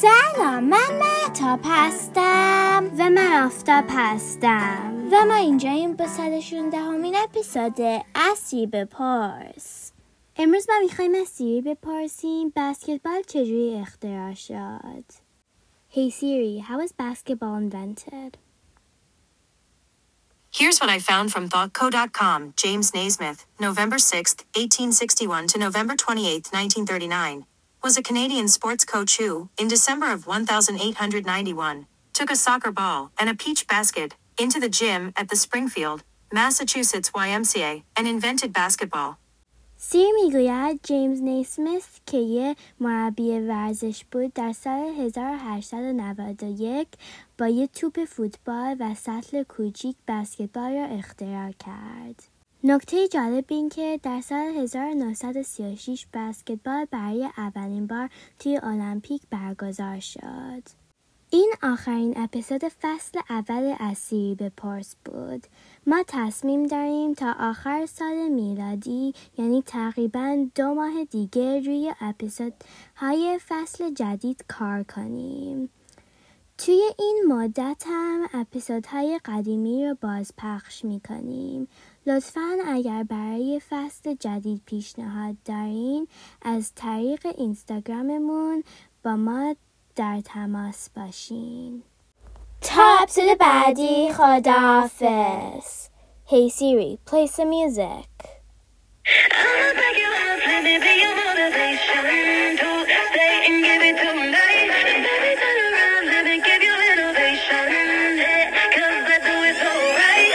سلام من مهتاب هستم و من آفتاب هستم و ما اینجاییم با صد دهمین اپیزود اسی بپرس امروز ما می‌خوایم از سیری بپرسیم بسکتبال چجوری اختراع شد Hey Siri, how was basketball invented? Here's what I found from ThoughtCo.com. James Naismith, November 6, 1861 to November 28, 1939, was a Canadian sports coach who, in December of 1891, took a soccer ball and a peach basket into the gym at the Springfield, Massachusetts YMCA and invented basketball. سیر میگوید جیمز نیسمیث که یه مربی ورزش بود در سال 1891 با یه توپ فوتبال و سطل کوچیک بسکتبال را اختراع کرد. نکته جالب این که در سال 1936 بسکتبال برای اولین بار توی المپیک برگزار شد. این آخرین اپیزود فصل اول اسیری به پارس بود. ما تصمیم داریم تا آخر سال میلادی یعنی تقریبا دو ماه دیگه روی اپیزود های فصل جدید کار کنیم. توی این مدت هم اپیزودهای قدیمی رو بازپخش می کنیم. لطفا اگر برای فصل جدید پیشنهاد دارین از طریق اینستاگراممون با ما در تماس باشین تا اپسود بعدی خداحافظ Hey Siri, play some music.